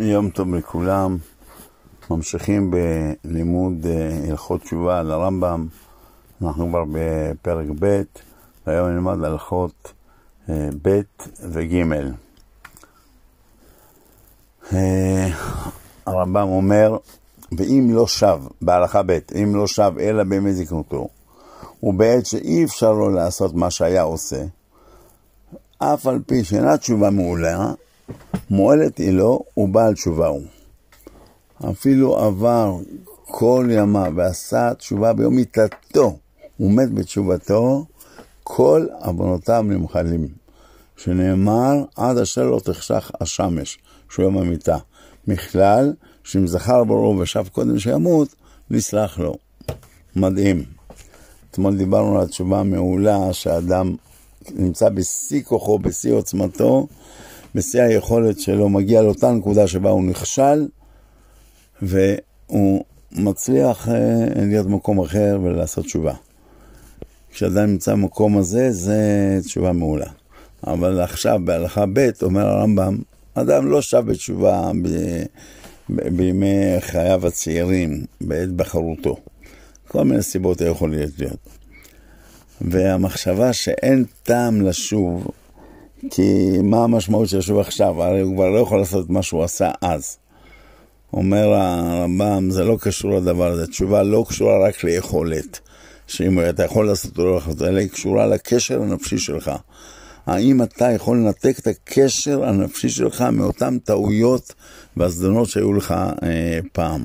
יום טוב לכולם, ממשיכים בלימוד אה, הלכות תשובה על הרמב"ם, אנחנו כבר בפרק ב', והיום נלמד הלכות אה, ב' וג'. אה, הרמב"ם אומר, ואם לא שב, בהלכה ב', אם לא שב אלא בימי זקנותו, ובעת שאי אפשר לו לעשות מה שהיה עושה, אף על פי שאינה תשובה מעולה, מועלת היא לו ובעל תשובה הוא. אפילו עבר כל ימיו ועשה תשובה ביום מיתתו, הוא מת בתשובתו, כל עוונותיו נמחלים. שנאמר, עד אשר לא תחשך השמש, שהוא יום המיתה. מכלל, שאם זכר ברור ושב קודם שימות, נסלח לו. מדהים. אתמול דיברנו על התשובה המעולה, שאדם נמצא בשיא כוחו, בשיא עוצמתו, בשיא היכולת שלו, מגיע לאותה נקודה שבה הוא נכשל, והוא מצליח אה, להיות במקום אחר ולעשות תשובה. כשאדם נמצא במקום הזה, זה תשובה מעולה. אבל עכשיו, בהלכה ב', אומר הרמב"ם, אדם לא שב בתשובה ב... ב... בימי חייו הצעירים, בעת בחרותו. כל מיני סיבות יכולות להיות. והמחשבה שאין טעם לשוב, כי מה המשמעות של לשוב עכשיו? הרי הוא כבר לא יכול לעשות את מה שהוא עשה אז. אומר הרמב"ם, זה לא קשור לדבר הזה, תשובה לא קשורה רק ליכולת, שאם אתה יכול לעשות או לא לעשות, אלא היא קשורה לקשר הנפשי שלך. האם אתה יכול לנתק את הקשר הנפשי שלך מאותן טעויות והזדונות שהיו לך אה, פעם?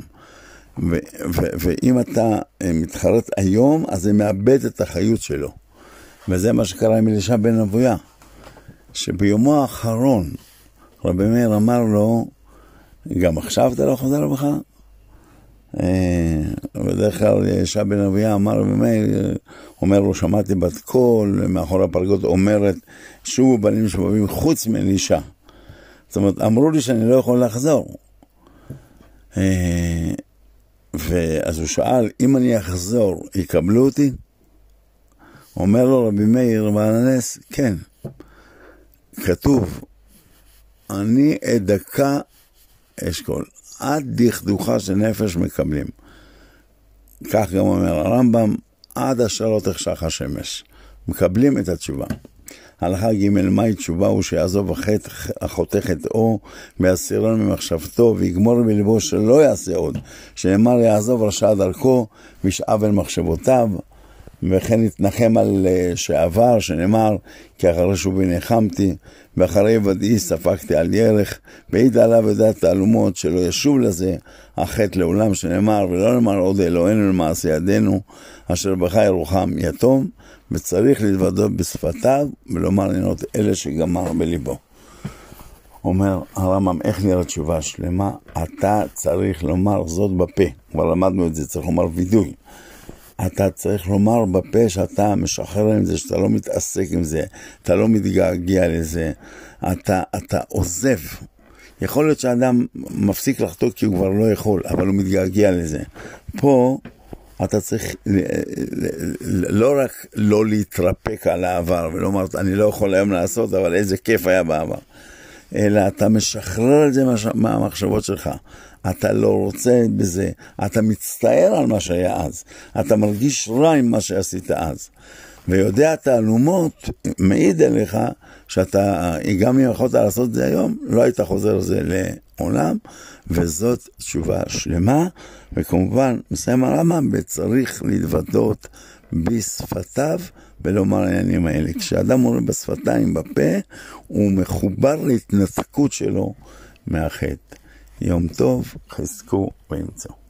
ו- ו- ואם אתה אה, מתחרט היום, אז זה מאבד את החיות שלו. וזה מה שקרה עם אלישע בן אבויה, שביומו האחרון רבי מאיר אמר לו, גם עכשיו אתה לא חוזר לבך? אה, בדרך כלל אלישע בן אבויה אמר רבי מאיר, אומר לו, שמעתי בת קול, מאחורי הפרגוד אומרת, שובו בנים שבבים חוץ מאלישע. זאת אומרת, אמרו לי שאני לא יכול לחזור. אה, ואז הוא שאל, אם אני אחזור, יקבלו אותי? אומר לו רבי מאיר בעל הנס, כן. כתוב, אני אדכא אשכול, עד דכדוכה של נפש מקבלים. כך גם אומר הרמב"ם, עד אשר לא תחשך השמש. מקבלים את התשובה. הלכה ג' מהי תשובה הוא שיעזוב החטא, החוטא חטאו ויסירנו ממחשבתו ויגמור בלבו שלא יעשה עוד, שנאמר יעזוב רשע דרכו וישאב אל מחשבותיו וכן יתנחם על שעבר, שנאמר כי אחרי שובי ניחמתי ואחרי ודאי ספקתי על ירך והעיד עליו ידעת תעלומות שלא ישוב לזה החטא לעולם שנאמר ולא נאמר עוד אלוהינו למעשה ידינו אשר בך ירוחם יתום וצריך להתוודות בשפתיו ולומר לנות אלה שגמר בליבו. אומר הרמב"ם, איך נראית תשובה שלמה? אתה צריך לומר זאת בפה. כבר למדנו את זה, צריך לומר וידוי. אתה צריך לומר בפה שאתה משחרר עם זה, שאתה לא מתעסק עם זה, אתה לא מתגעגע לזה, אתה, אתה עוזב. יכול להיות שאדם מפסיק לחטוא כי הוא כבר לא יכול, אבל הוא מתגעגע לזה. פה אתה צריך לא רק לא להתרפק על העבר ולומר, אני לא יכול היום לעשות, אבל איזה כיף היה בעבר. אלא אתה משחרר את זה מהמחשבות שלך. אתה לא רוצה בזה, אתה מצטער על מה שהיה אז, אתה מרגיש רע עם מה שעשית אז. ויודע תעלומות מעיד עליך שאתה, גם אם יכולת לעשות את זה היום, לא היית חוזר לזה לעולם, וזאת תשובה שלמה, וכמובן, מסיים הרמב"ם, וצריך להתוודות בשפתיו ולומר העניינים האלה. כשאדם אומר בשפתיים, בפה, הוא מחובר להתנתקות שלו מהחטא. יום טוב, חזקו וימצאו.